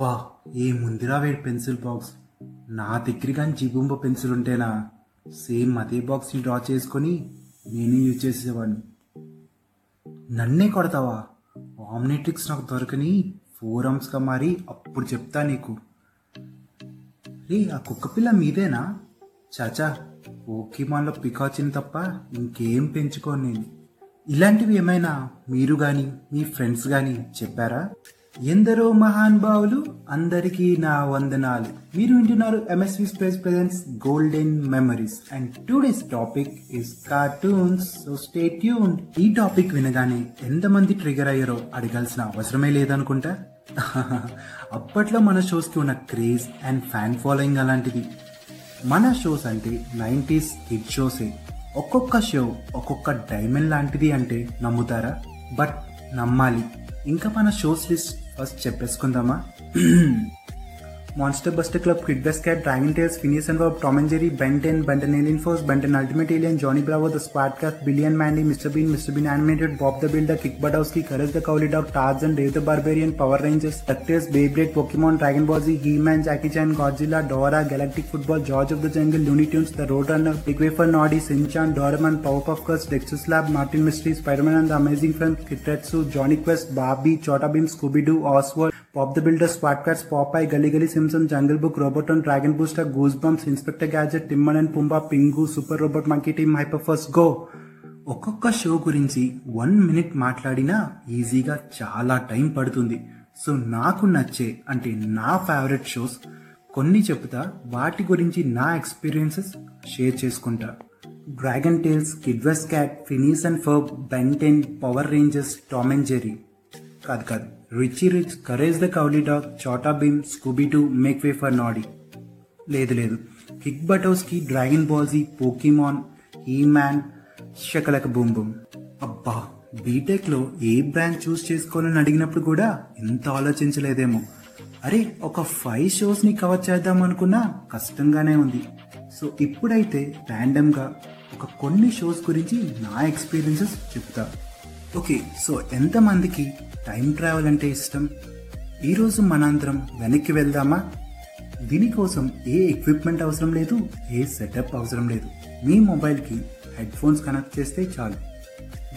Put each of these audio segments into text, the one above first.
అబ్బా ఏ ముందిరా వేడి pencil box. నా దగ్గర కానీ జిబుంబ పెన్సిల్ ఉంటేనా? సేమ్ అదే బాక్స్ని డ్రా చేసుకొని నేనే యూజ్ చేసేవాడిని నన్నే కొడతావా? ఆమ్నెట్రిక్స్ నాకు దొరకని ఫోరమ్స్గా మారి అప్పుడు చెప్తా నీకు. రే ఆ కుక్క పిల్ల మీదేనా? చాచా పోకీమాన్లో పికాచిని తప్ప ఇంకేం పెంచుకోను నేను. ఇలాంటివి ఏమైనా మీరు కానీ మీ ఫ్రెండ్స్ కానీ చెప్పారా? ఎందరో మహానుభావులు అందరికీ నా వందనాలు. మీరు వింటున్నారు MSV space presents golden memories and today's topic is cartoons so stay tune ఈ టాపిక్ వినగానే ఎంతమంది ట్రిగర్ అయ్యారో అడగాల్సిన అవసరమే లేదనుకుంటా? అప్పట్లో మన షోస్కి ఉన్న క్రేజ్ అండ్ ఫ్యాన్ ఫాలోయింగ్ అలాంటిది. మన షోస్ అంటే నైంటీస్ హిట్ షోసే ఒక్కొక్క షో ఒక్కొక్క డైమండ్ లాంటిది అంటే నమ్ముతారా? బట్ నమ్మాలి. ఇంకా మన షోస్ లిస్ట్ ఫస్ట్ చెప్పేసుకుందామా? Monster Buster Club, Kid Best Cat, Dragon Tales, Phineas and Ferb, Tom and Jerry, Ben 10, Ben 10 Alien Force, Ben 10 Ultimate Alien, Johnny Bravo, The Cat, Billy and Mandy, Mr. Bean, Mr. Bean Animated, Bob the Builder, Kick Buttowski, Courage the Cowardly Dog, Tarzan, Dave the Barbarian, Power Rangers, DuckTales, Beyblade, Pokemon, Dragon Ball Z, He-Man, Jackie Chan, Godzilla, Dora, Galactic Football, George of the Jungle, Looney Tunes, The Roadrunner, Big Wafer, Noddy, Shin-Chan, Doraemon, Powerpuff Girls, Dexter's Lab, Martin Mystery, Spider-Man and the Amazing Friends, Kitetsu, Johnny Quest, Barbie, Chota Beam, Scooby-Doo, Oswald, Pop the Builder, Squad Cats, Popeye, Gully Gully Simpson, Jungle Book, Roboton, Dragon Booster, Goosebumps, Inspector Gadget, Timon and Pumbaa, Pingu, Super Robot Monkey Team, Hyperforce, Go! ఒక్కొక్క show గురించి one minute మాట్లాడినా ఈజీగా చాలా time పడుతుంది so నాకు నచ్చే అంటే నా ఫేవరెట్ షోస్ కొన్ని చెప్తా వాటి గురించి నా ఎక్స్పీరియన్సెస్ షేర్ చేసుకుంటా Dragon Tales Kid vs Cat Phineas and Ferb Ben Ten Power Rangers Tom and Jerry కాదు కాదు Richie Rich Courage the Cowardly Dog Chhota Bheem Scooby Doo make way for Noddy లేదు లేదు. Kick Buttowski Dragon Ball Z Pokemon He Man Shakalaka boom boom అబ్బా బీటెక్లో ఏ branch చూస్ చేసుకోవాలని అడిగినప్పుడు కూడా ఇంత ఆలోచించలేదేమో. అరే ఒక ఫైవ్ షోస్ని కవర్ చేద్దాం అనుకున్నా కష్టంగానే ఉంది. సో ఇప్పుడైతే ర్యాండమ్గా ఒక కొన్ని షోస్ గురించి నా ఎక్స్పీరియన్సెస్ చెప్తా. ఓకే సో ఎంతమందికి టైం ట్రావెల్ అంటే ఇష్టం? ఈరోజు మనందరం వెనక్కి వెళ్దామా? దీనికోసం ఏ ఎక్విప్మెంట్ అవసరం లేదు ఏ సెటప్ అవసరం లేదు. మీ మొబైల్కి హెడ్ ఫోన్స్ కనెక్ట్ చేస్తే చాలు.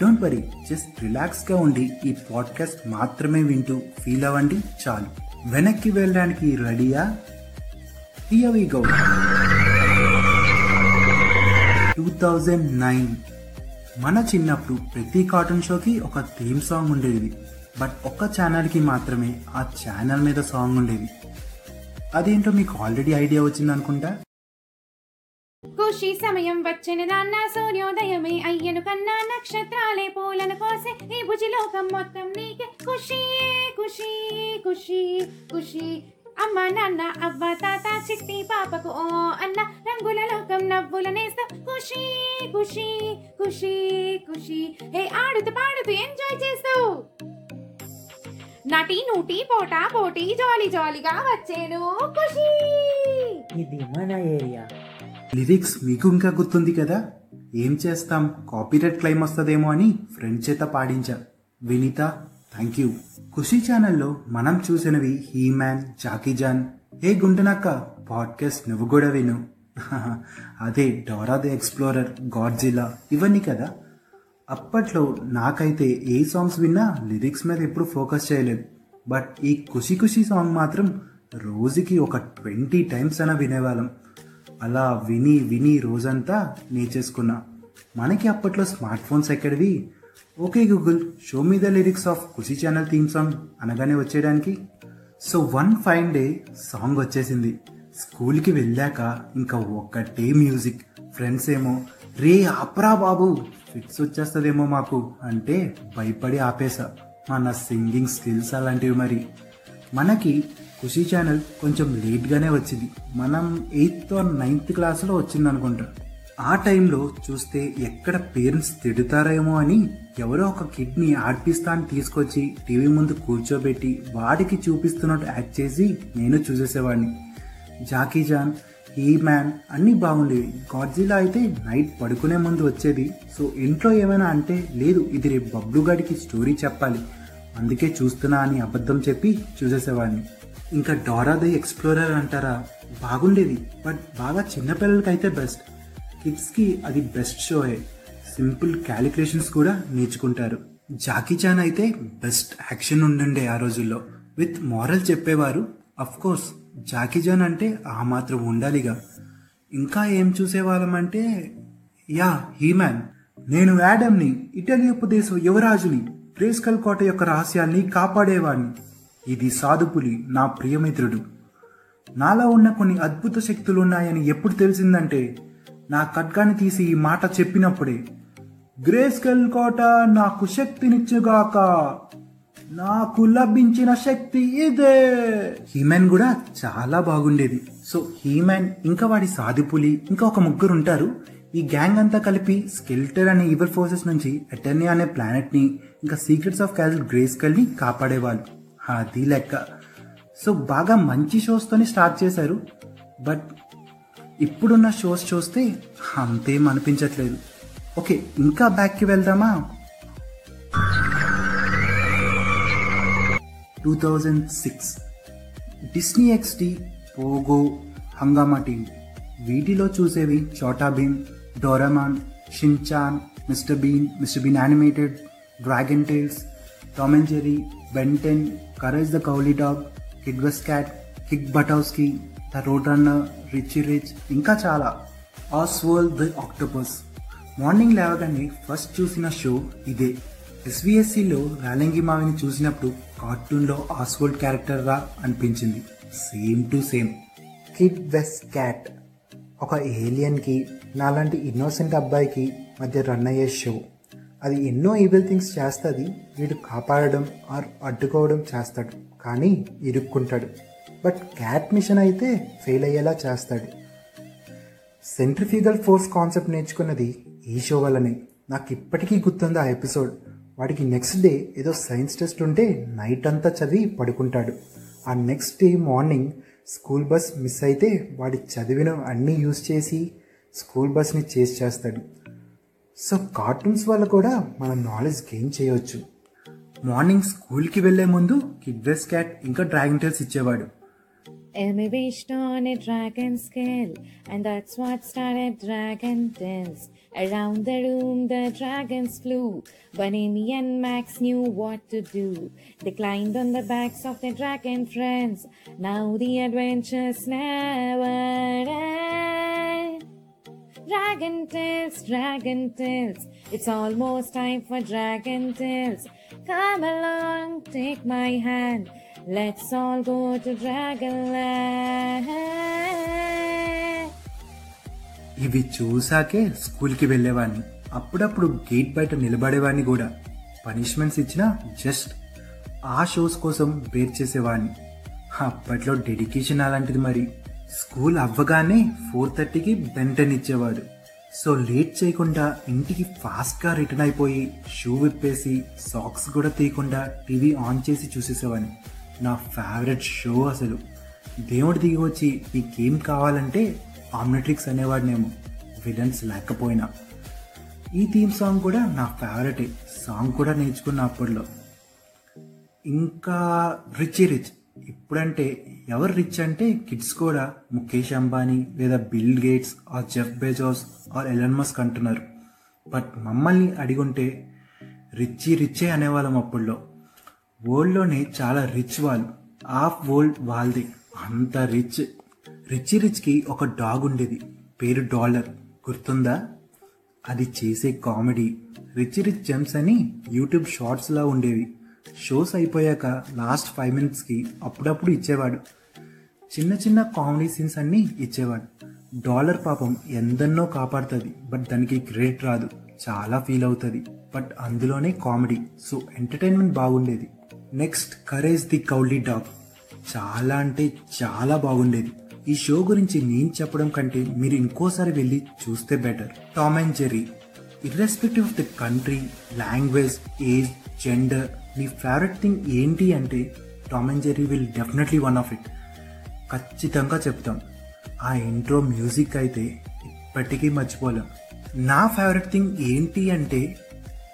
డోంట్ వరీ జస్ట్ రిలాక్స్గా ఉండి ఈ పాడ్కాస్ట్ మాత్రమే వింటూ ఫీల్ అవ్వండి చాలు. వెనక్కి వెళ్ళడానికి రెడీయా here we go two thousand nine మన చిన్నప్పుడు ప్రతి కార్టూన్ షోకి ఒక థీమ్ సాంగ్ ఉండేది. బట్ ఒక్క ఛానల్కి మాత్రమే ఆ ఛానల్ మీద సాంగ్ ఉండేది. అదేంటో మీకు ఆల్రెడీ ఐడియా వచ్చింది అనుకుంటా? ఖుషి సమయం వచ్చిన దాన్న సూర్యోదయమే అయ్యను కన్నా నక్షత్రాలే పూలను కోసే ఈ భుజిలోకం మొత్తం నీకే. ఖుషి ఖుషి ఖుషి ఖుషి. అమ్మ నాన్న అవ్వ తాత చిట్టి పాపకు ఓ అన్న. రంగుల లోకం నవ్వుల నేస్తం. ఖుషి ఖుషి ఖుషి ఖుషి. హే ఆడుతూ పాడుతూ ఎంజాయ్ చేస్తూ. నటి నూటి పోటా పోటీ జాలి జాలిగా వచ్చేను. ఖుషి. ఇది మన ఏరియా. లిరిక్స్ మీకు ఇంకా గుర్తుంది కదా? ఏం చేస్తాం? కాపీరైట్ క్లైమ్ వస్తుందేమో అని ఫ్రెండ్ చేత పాడించా. వినీత థ్యాంక్ యూ ఖుషి ఛానల్లో మనం చూసినవి హీ మ్యాన్ జాకీ జాన్ ఏ గుంటనక్క పాడ్కాస్ట్ నువ్వు కూడా విను. అదే డోరా ది ఎక్స్ప్లోరర్ గాడ్జిలా ఇవన్నీ కదా? అప్పట్లో నాకైతే ఏ సాంగ్స్ విన్నా లిరిక్స్ మీద ఎప్పుడు ఫోకస్ చేయలేదు. బట్ ఈ ఖుషి ఖుషి సాంగ్ మాత్రం రోజుకి ఒక ట్వంటీ టైమ్స్ అయినా వినేవాళ్ళం. అలా విని విని రోజంతా నేర్చేసుకున్నా. మనకి అప్పట్లో స్మార్ట్ ఫోన్స్ ఎక్కడివి? Okay Google show me the lyrics of Khushi channel theme song అనగానే వచ్చేయడానికి. So one fine day song వచ్చేసింది. స్కూల్కి వెళ్ళాక ఇంకా ఒక్కటే మ్యూజిక్ ఫ్రెండ్స్ ఏమో రే ఆపరా బాబు ఫిక్స్ వచ్చేస్తుందేమో మాకు అంటే భయపడి ఆపేసా మన సింగింగ్ స్కిల్స్ అలాంటివి మరి. మనకి ఖుషి ఛానల్ కొంచెం లేట్గానే వచ్చింది. మనం ఎయిత్ ఆర్ నైన్త్ క్లాస్లో వచ్చింది అనుకుంటా ఆ టైంలో చూస్తే ఎక్కడ పేరెంట్స్ తిడతారేమో అని ఎవరో ఒక కిడ్ని ఆడిపిస్తా అని తీసుకొచ్చి టీవీ ముందు కూర్చోబెట్టి వాడికి చూపిస్తున్నట్టు యాక్ట్ చేసి నేను చూసేసేవాడిని. జాకీ జాన్ ఈ మ్యాన్ అన్నీ బాగుండేవి. గాడ్జిలా అయితే నైట్ పడుకునే ముందు వచ్చేది. సో ఇంట్లో ఏమైనా అంటే లేదు ఇది రేపు బబ్లు స్టోరీ చెప్పాలి. అందుకే చూస్తున్నా అని అబద్ధం చెప్పి చూసేసేవాడిని. ఇంకా డోరా ది ఎక్స్ప్లోరర్ అంటారా? బాగుండేది. బట్ బాగా చిన్నపిల్లలకి అయితే బెస్ట్. కిడ్స్కి అది బెస్ట్ షోయే సింపుల్ క్యాలిక్యులేషన్స్ కూడా నేర్చుకుంటారు. జాకీ చాన్ అయితే బెస్ట్ యాక్షన్ ఉండండే ఆ రోజుల్లో. విత్ మారల్ చెప్పేవారు అఫ్ కోర్స్ జాకీ జాన్ అంటే ఆ మాత్రం ఉండాలిగా. ఇంకా ఏం చూసేవాళ్ళమంటే యా హీమాన్ నేను యాడమ్ని ఇటలీ ఉపదేశం యువరాజుని ప్రేస్కల్ కోట యొక్క రహస్యాల్ని కాపాడేవాడిని. ఇది సాధుపులి నా ప్రియమిత్రుడు. నాలో ఉన్న కొన్ని అద్భుత శక్తులు ఉన్నాయని ఎప్పుడు తెలిసిందంటే నా ఖడ్గాన్ని తీసి ఈ మాట చెప్పినప్పుడే గ్రేస్కెల్ కోట నాకు శక్తినిచ్చుగాక నాకు లభించిన శక్తి ఇదే. హీమెన్ కూడా చాలా బాగుండేది. సో హీమెన్ ఇంకా వాడి సాధిపులి ఇంకా ఒక ముగ్గురు ఉంటారు ఈ గ్యాంగ్ అంతా కలిపి స్కెల్టర్ అనే ఈవర్ ఫోర్సెస్ నుంచి ఎటర్నీ అనే ప్లానెట్ని ఇంకా సీక్రెట్స్ ఆఫ్ క్యాజల్ గ్రేస్కెల్ని కాపాడేవాళ్ళు. అది లెక్క. సో బాగా మంచి షోస్తోనే స్టార్ట్ చేశారు. బట్ ఇప్పుడున్న షోస్ చూస్తే అంతేం అనిపించట్లేదు. ఓకే ఇంకా బ్యాక్కి వెళ్దామా? Two thousand six. Disney XD Pogo Hungama TV. వీటిలో చూసేవి Chhota Bheem Doraemon Shinchan Mister Bean Mister Bean animated Dragon Tales Tom and Jerry Ben Ten Courage the Cowardly Dog Kid vs Cat Kick Buttowski the Road Runner Richie Rich ఇంకా చాలా. Oswald the Octopus morning లేవగానే first చూసిన show ఇదే. ఎస్విఎస్సిలో రాలంగి మావిని చూసినప్పుడు కార్టూన్లో ఆస్వర్డ్ character రా అనిపించింది. Same to same kid vs cat ఒక ఏలియన్కి నాలాంటి ఇన్నోసెంట్ అబ్బాయికి మధ్య రన్ అయ్యే షో అది ఎన్నో ఈవిల్ థింగ్స్ చేస్తుంది వీడు కాపాడడం ఆర్ అడ్డుకోవడం చేస్తాడు కానీ ఇరుక్కుంటాడు. బట్ క్యాట్ మిషన్ అయితే ఫెయిల్ అయ్యేలా చేస్తాడు. సెంట్రిఫ్యూగల్ ఫోర్స్ కాన్సెప్ట్ నేర్చుకున్నది ఈ షో వల్లనే. నాకు ఇప్పటికీ గుర్తుంది ఆ ఎపిసోడ్. వాడికి నెక్స్ట్ డే ఏదో సైన్స్ టెస్ట్ ఉంటే నైట్ అంతా చదివి పడుకుంటాడు. ఆ next day morning school bus miss అయితే వాడి చదివిన అన్నీ యూజ్ చేసి స్కూల్ బస్ని చేస్ చేస్తాడు. సో కార్టూన్స్ వల్ల కూడా మనం నాలెడ్జ్ గెయిన్ చేయవచ్చు మార్నింగ్ స్కూల్కి వెళ్ళే ముందు కిడ్వెస్ క్యాట్ ఇంకా డ్రాగన్ టైల్స్ ఇచ్చేవాడు. Emmy wished on a dragon scale, and that's what started Dragon Tales. Around the room, the dragons flew, but Amy and Max knew what to do. They climbed on the backs of their dragon friends. Now the adventures never end. Dragon Tales, Dragon Tales. It's almost time for Dragon Tales. Come along, take my hand. Let's all go to Dragonland. ఇవి చూసాకే స్కూల్కి వెళ్ళేవాడిని అప్పుడప్పుడు gate బయట నిలబడేవాడిని కూడా. Punishments ఇచ్చినా just ఆ shows కోసం bear చేసేవాడిని అప్పట్లో డెడికేషన్ అలాంటిది మరి. స్కూల్ అవ్వగానే ఫోర్ థర్టీకి బెంటన్ ఇచ్చేవాడు. సో లేట్ చేయకుండా ఇంటికి ఫాస్ట్గా రిటర్న్ అయిపోయి షూ విప్పేసి సాక్స్ కూడా తీయకుండా టీవీ ఆన్ చేసి చూసేసేవాడిని నా ఫేవరెట్ షో అసలు. దేవుడు దిగి వచ్చి నీకేం కావాలంటే ఆమ్నెట్రిక్స్ అనేవాడినేమో. విలన్స్ లేకపోయినా. ఈ థీమ్ సాంగ్ కూడా నా ఫేవరెటే సాంగ్ కూడా నేర్చుకున్న అప్పట్లో. ఇంకా రిచ్ రిచ్. ఇప్పుడంటే ఎవరు రిచ్ అంటే కిడ్స్ కూడా. ముఖేష్ అంబానీ లేదా Bill Gates or Jeff Bezos or Elon Musk అంటున్నారు. బట్ మమ్మల్ని అడిగుంటే రిచ్చి రిచ్చే అనేవాళ్ళం అప్పుడులో వరల్డ్లోనే చాలా రిచ్ వాళ్ళు. హాఫ్ వరల్డ్ వాళ్ళది. అంత రిచ్. రిచ్ రిచ్కి ఒక డాగ్ ఉండేది. పేరు డాలర్. గుర్తుందా? అది చేసే కామెడీ. రిచ్ రిచ్ జెమ్స్ అని యూట్యూబ్ షార్ట్స్లా ఉండేవి. షోస్ అయిపోయాక లాస్ట్ ఫైవ్ మినిట్స్కి అప్పుడప్పుడు ఇచ్చేవాడు. చిన్న చిన్న కామెడీ సీన్స్ అన్నీ ఇచ్చేవాడు. డాలర్ పాపం ఎందన్నో కాపాడుతుంది. బట్ దానికి క్రెడిట్ రాదు. చాలా ఫీల్ అవుతుంది. బట్ అందులోనే కామెడీ. సో ఎంటర్టైన్మెంట్ బాగుండేది. Next Courage the Cowardly Dog చాలా అంటే చాలా బాగుండేది. ఈ షో గురించి నేను చెప్పడం కంటే మీరు ఇంకోసారి వెళ్ళి చూస్తే better Tom and Jerry irrespective of the country language age gender me favourite thing ఏంటి అంటే Tom and Jerry will definitely one of it ఖచ్చితంగా చెప్తాం. ఆ ఇంట్రో మ్యూజిక్ అయితే ఇప్పటికీ మర్చిపోలేం. నా ఫేవరెట్ థింగ్ ఏంటి అంటే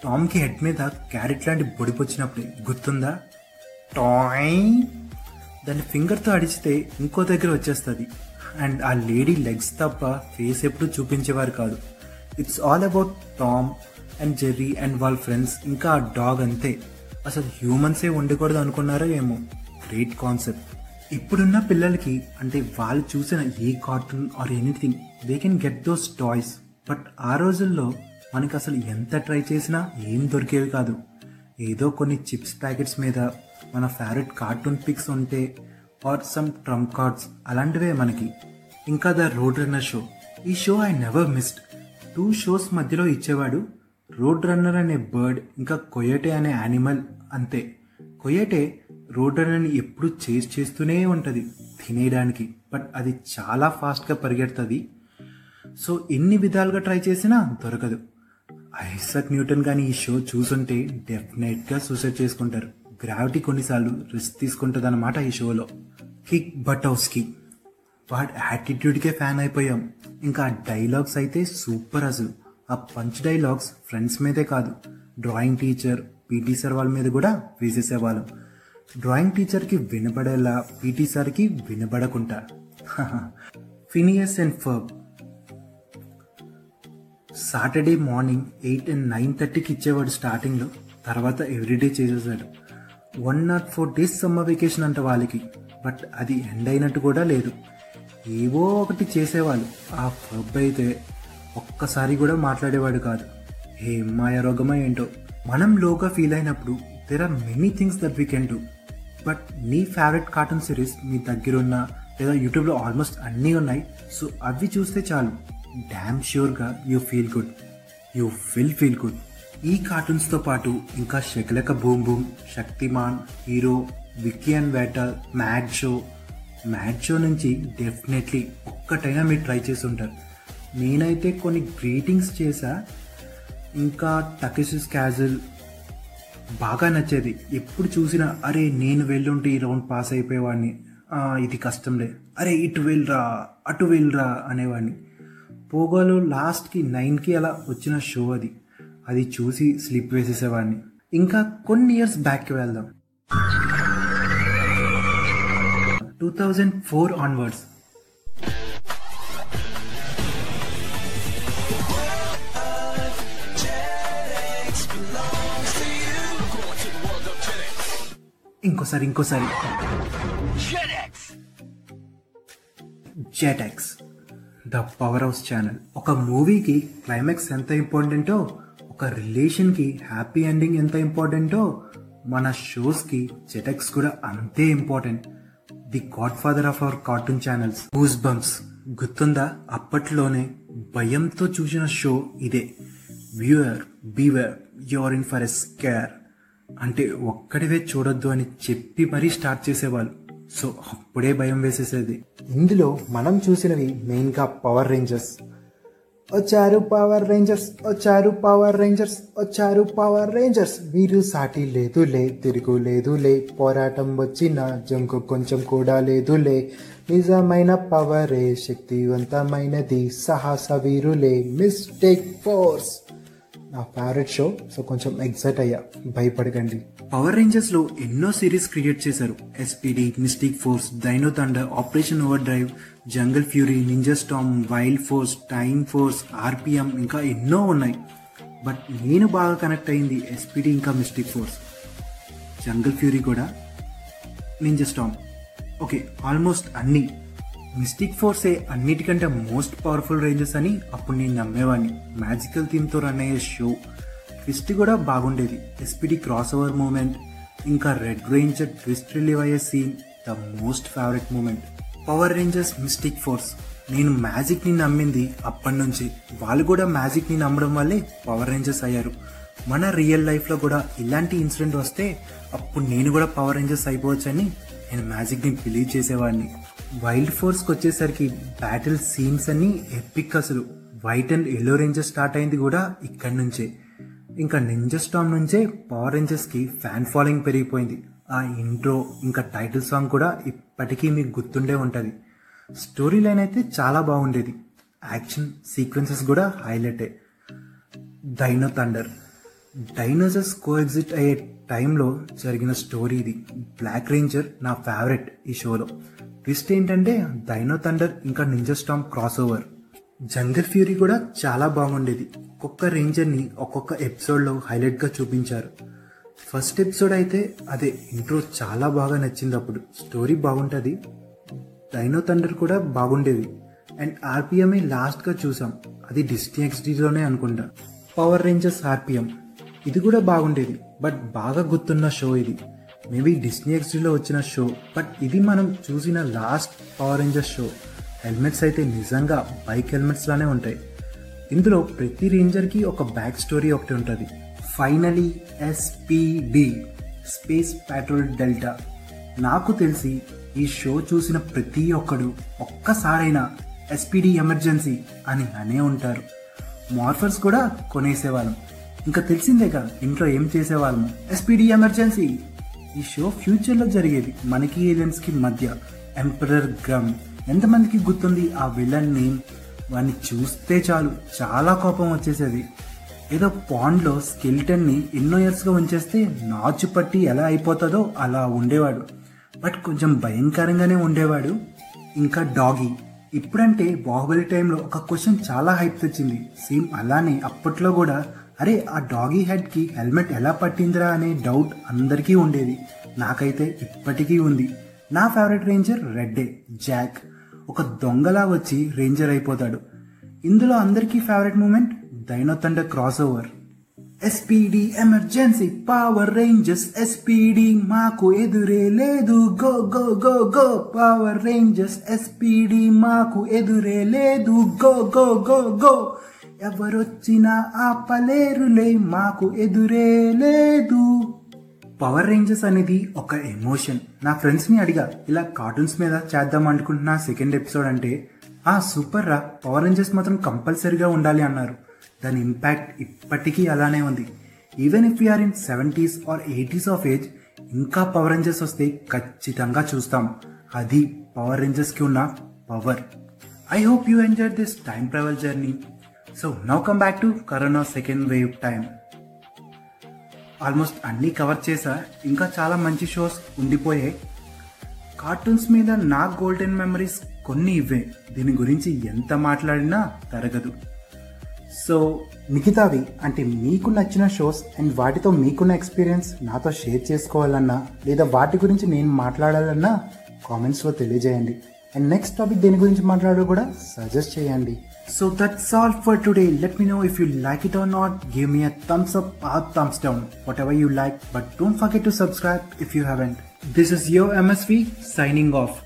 టామ్కి హెడ్ మీద క్యారెట్ లాంటి బొడిపొచ్చినప్పుడే. గుర్తుందా? టాయ్. దాన్ని ఫింగర్తో అడిచితే ఇంకో దగ్గర వచ్చేస్తుంది. అండ్ ఆ లేడీ లెగ్స్ తప్ప ఫేస్ ఎప్పుడు చూపించేవారు కాదు. It's all about Tom and Jerry and వాళ్ళ ఫ్రెండ్స్ ఇంకా ఆ డాగ్ అంతే. అసలు హ్యూమన్సే ఉండకూడదు అనుకున్నారో ఏమో. Great concept. ఇప్పుడున్న పిల్లలకి అంటే వాళ్ళు చూసిన ఏ cartoon or anything they can get those toys. But ఆ రోజుల్లో మనకి అసలు ఎంత ట్రై చేసినా ఏం దొరికేవి కాదు. ఏదో కొన్ని చిప్స్ ప్యాకెట్స్ మీద మన ఫేవరెట్ కార్టూన్ పిక్స్ ఉంటే ఆర్ సమ్ ట్రంప్ కార్డ్స్ అలాంటివే మనకి. ఇంకా ద రోడ్ రన్నర్ షో ఈ show I never missed two shows మధ్యలో ఇచ్చేవాడు రోడ్ రన్నర్ అనే బర్డ్ ఇంకా కొయటే అనే యానిమల్ అంతే. కొయటే రోడ్ రన్నర్ని ఎప్పుడు చేజ్ చేస్తూనే ఉంటుంది తినేయడానికి. బట్ అది చాలా ఫాస్ట్గా పరిగెడుతుంది. సో ఎన్ని విధాలుగా ట్రై చేసినా దొరకదు. ఐసక్ న్యూటన్ కానీ ఈ షో చూసుంటే డెఫినెట్గా సూసైడ్ చేసుకుంటారు. గ్రావిటీ కొన్నిసార్లు రిస్క్ తీసుకుంటుంది అనమాట ఈ షోలో కిక్ బటౌస్కి వాడి యాటిట్యూడ్కే ఫ్యాన్ అయిపోయాం. ఇంకా ఆ డైలాగ్స్ అయితే సూపర్ అసలు. ఆ పంచ్ డైలాగ్స్ ఫ్రెండ్స్ మీదే కాదు. డ్రాయింగ్ టీచర్ పీటీ సార్ వాళ్ళ మీద కూడా వేసేసేవాళ్ళం. డ్రాయింగ్ టీచర్కి వినబడేలా పీటీ సార్కి వినబడకుండా Phineas and Ferb Saturday morning eight and nine థర్టీకి ఇచ్చేవాడు స్టార్టింగ్లో తర్వాత ఎవ్రీడే చేసేసాడు. One nought four days summer vacation అంట వాళ్ళకి. బట్ అది ఎండ్ అయినట్టు కూడా లేదు. ఏవో ఒకటి చేసేవాళ్ళు. ఆ పబ్ అయితే ఒక్కసారి కూడా మాట్లాడేవాడు కాదు. ఏ మాయ రోగమా ఏంటో. మనం లోగా ఫీల్ అయినప్పుడు there are many things that we can do but నీ ఫేవరెట్ కార్టూన్ సిరీస్ మీ దగ్గర ఉన్న లేదా యూట్యూబ్లో ఆల్మోస్ట్ అన్నీ ఉన్నాయి. సో అవి చూస్తే చాలు. Damn ష్యూర్గా you feel good you will feel good ఈ కార్టూన్స్తో పాటు ఇంకా shaka laka boom boom Shaktimaan hero Vicky and Vetaal mad show. Mad show నుంచి డెఫినెట్లీ ఒక్కటైనా మీరు ట్రై చేసి ఉంటారు. నేనైతే కొన్ని గ్రీటింగ్స్ చేశా. ఇంకా టకిసిస్ క్యాజుల్ బాగా నచ్చేది. ఎప్పుడు చూసినా అరే నేను వెళ్ళుంటే ఈ రౌండ్ పాస్ అయిపోయేవాడిని. ఇది కష్టంలే. అరే ఇటు వెళ్ళరా అటు వెళ్ళరా అనేవాడిని. పోగోలో లాస్ట్కి నైన్కి అలా వచ్చిన షో అది. అది చూసి స్లిప్ వేసేసేవాడిని. ఇంకా కొన్ని ఇయర్స్ బ్యాక్కి వెళ్దాం. టూ థౌజండ్ ఫోర్ ఆన్వర్డ్స్ ఇంకోసారి ఇంకోసారి. Jetix the power house channel ఒక మూవీకి క్లైమాక్స్ ఎంత ఇంపార్టెంటో ఒక రిలేషన్కి హ్యాపీ ఎండింగ్ ఎంత ఇంపార్టెంటో మన షోస్కి జెటెక్స్ కూడా అంతే important. The godfather of our cartoon channels. Goosebumps గుర్తుందా? అప్పట్లోనే భయంతో చూసిన షో ఇదే. Viewer beware you're in for a scare. అంటే ఒక్కడివే చూడొద్దు అని చెప్పి మరీ స్టార్ట్ చేసేవాళ్ళు. సో అప్పుడే భయం వేసేసేది. ఇందులో మనం చూసినవి మెయిన్గా పవర్ రేంజర్స్ వచ్చారు పవర్ రేంజర్స్ వచ్చారు పవర్ రేంజర్స్ వచ్చారు పవర్ రేంజర్స్ వీరు సాటి లేదులే తిరుగు లేదులే పోరాటం వచ్చిన జంకు కొంచెం కూడా లేదులే నిజమైన పవరే శక్తివంతమైనది సాహస వీరులే మిస్టేక్ ఫోర్స్ నా ఫేవరెట్ షో సో కొంచెం ఎగ్జైట్ అయ్యా. భయపడకండి. పవర్ రేంజర్స్లో ఎన్నో సిరీస్ క్రియేట్ చేశారు. SPD Mystic Force Dino Thunder Operation Overdrive Jungle Fury Ninja Storm Wild Force Time Force RPM ఇంకా ఎన్నో ఉన్నాయి. బట్ నేను బాగా కనెక్ట్ అయింది ఎస్పిడి ఇంకా మిస్టిక్ ఫోర్స్ జంగల్ ఫ్యూరీ కూడా నింజా స్టామ్ ఓకే ఆల్మోస్ట్ అన్ని. మిస్టిక్ ఫోర్సే అన్నిటికంటే మోస్ట్ పవర్ఫుల్ రేంజెస్ అని అప్పుడు నేను నమ్మేవాడిని. మ్యాజికల్ థీమ్తో రన్ అయ్యే షో ట్విస్ట్ కూడా బాగుండేది. ఎస్పిడి క్రాస్ ఓవర్ మూమెంట్ ఇంకా రెడ్ రేంజర్ ట్విస్ట్ రిలీవ్ అయ్యే scene the most favourite moment Power Rangers Mystic Force నేను మ్యాజిక్ని నమ్మింది అప్పటి నుంచి. వాళ్ళు కూడా మ్యాజిక్ని నమ్మడం వల్లే పవర్ రేంజర్స్ అయ్యారు. మన రియల్ లైఫ్లో కూడా ఇలాంటి ఇన్సిడెంట్ వస్తే అప్పుడు నేను కూడా పవర్ రేంజర్స్ అయిపోవచ్చని నేను మ్యాజిక్ని బిలీవ్ చేసేవాడిని. వైల్డ్ ఫోర్స్కి వచ్చేసరికి బ్యాటిల్ సీన్స్ అన్ని ఎపిక్ అసలు. White and yellow ranger start అయింది కూడా ఇక్కడి నుంచే. ఇంకా నింజర్ స్టామ్ నుంచే పవర్ రేంజర్స్కి ఫ్యాన్ ఫాలోయింగ్ పెరిగిపోయింది. ఆ ఇంట్రో ఇంకా టైటిల్ సాంగ్ కూడా ఇప్పటికీ మీకు గుర్తుండే ఉంటుంది. స్టోరీ లైన్ అయితే చాలా బాగుండేది. యాక్షన్ సీక్వెన్సెస్ కూడా హైలైటే. Dino Thunder. డైనోసర్స్ కోఎగ్జిట్ అయ్యే టైంలో జరిగిన స్టోరీ ఇది. బ్లాక్ రేంజర్ నా ఫేవరెట్ ఈ షోలో. ట్విస్ట్ ఏంటంటే డైనో థండర్ ఇంకా Ninja Storm crossover Jungle Fury కూడా చాలా బాగుండేది. ఒక్కొక్క రేంజర్ని ఒక్కొక్క ఎపిసోడ్లో హైలైట్గా చూపించారు. ఫస్ట్ ఎపిసోడ్ అయితే అదే ఇంట్రో చాలా బాగా నచ్చింది అప్పుడు. స్టోరీ బాగుంటుంది. డైనో థండర్ కూడా బాగుండేది. అండ్ ఆర్పిఎంఏ లాస్ట్గా చూసాం. అది డిస్నీ ఎక్స్డీలోనే అనుకుంటా. Power Rangers RPM. ఇది కూడా బాగుండేది. బట్ బాగా గుర్తున్న షో ఇది. మేబీ డిస్నీ ఎక్స్డీలో వచ్చిన షో. బట్ ఇది మనం చూసిన last Power Rangers show. Helmets అయితే నిజంగా బైక్ హెల్మెట్స్ లానే ఉంటాయి. ఇందులో ప్రతి రేంజర్కి ఒక బ్యాక్ స్టోరీ ఒకటి ఉంటుంది. Finally SPD space patrol Delta నాకు తెలిసి ఈ షో చూసిన ప్రతి ఒక్కడు ఒక్కసారైనా ఎస్పిడి ఎమర్జెన్సీ అని అనే ఉంటారు. మార్ఫర్స్ కూడా కొనేసేవాళ్ళం. ఇంకా తెలిసిందేగా ఇంట్లో ఏం చేసేవాళ్ళము? ఎస్పిడి ఎమర్జెన్సీ ఈ షో ఫ్యూచర్లో జరిగేది మనకి ఏలియన్స్కి మధ్య. ఎంపరర్ గ్రమ్ ఎంతమందికి గుర్తుంది ఆ విలన్ నేమ్ వాడిని చూస్తే చాలు. చాలా కోపం వచ్చేసేది. ఏదో పాండ్లో స్కెల్టన్ని ఎన్నో ఇయర్స్గా ఉంచేస్తే నాచు పట్టి ఎలా అయిపోతుందో అలా ఉండేవాడు. బట్ కొంచెం భయంకరంగానే ఉండేవాడు. ఇంకా డాగీ. ఇప్పుడంటే బాహుబలి టైంలో ఒక క్వశ్చన్ చాలా హైప్ తెచ్చింది. సేమ్ అలానే అప్పట్లో కూడా అరే ఆ డాగీ హెడ్కి హెల్మెట్ ఎలా పట్టిందిరా అనే డౌట్ అందరికీ ఉండేది. నాకైతే ఇప్పటికీ ఉంది. నా ఫేవరెట్ రేంజర్ రెడ్డే జాక్. ఒక దొంగలా వచ్చి రేంజర్ అయిపోతాడు. ఇందులో అందరికీ favourite moment Dino Thunder crossover SPD emergency Power Rangers SPD మాకు ఎదురే లేదు go go go go Power Rangers SPD మాకు ఎదురే లేదు గో గో గో గో ఎవరొచ్చినా ఆపలేరులే మాకు ఎదురే లేదు. పవర్ రేంజర్స్ అనేది ఒక ఎమోషన్ నా ఫ్రెండ్స్ని అడిగా ఇలా కార్టూన్స్ మీద చేద్దాం అనుకుంటున్న సెకండ్ ఎపిసోడ్ అంటే ఆ సూపర్ రా. పవర్ రేంజర్స్ మాత్రం కంపల్సరీగా ఉండాలి అన్నారు. దాని ఇంపాక్ట్ ఇప్పటికీ అలానే ఉంది. Even if you're in seventies or eighties of age ఇంకా పవర్ రేంజర్స్ వస్తే ఖచ్చితంగా చూస్తాం. అది పవర్ రేంజర్స్కి ఉన్న power I hope you enjoy this time travel journey so now come back to corona second wave time almost అన్నీ cover చేసా. ఇంకా చాలా మంచి షోస్ ఉండిపోయాయి కార్టూన్స్ మీద నా గోల్డెన్ మెమరీస్ కొన్ని ఇవే దీని గురించి ఎంత మాట్లాడినా తరగదు. సో మిగతావి అంటే మీకు నచ్చిన షోస్ అండ్ వాటితో మీకున్న ఎక్స్పీరియన్స్ నాతో షేర్ చేసుకోవాలన్నా లేదా వాటి గురించి నేను మాట్లాడాలన్నా కామెంట్స్లో తెలియజేయండి. అండ్ నెక్స్ట్ టాపిక్ దేని గురించి మాట్లాడో కూడా సజెస్ట్ చేయండి. So that's all for today let me know if you like it or not give me a thumbs up or thumbs down whatever you like but don't forget to subscribe if you haven't this is your MSV signing off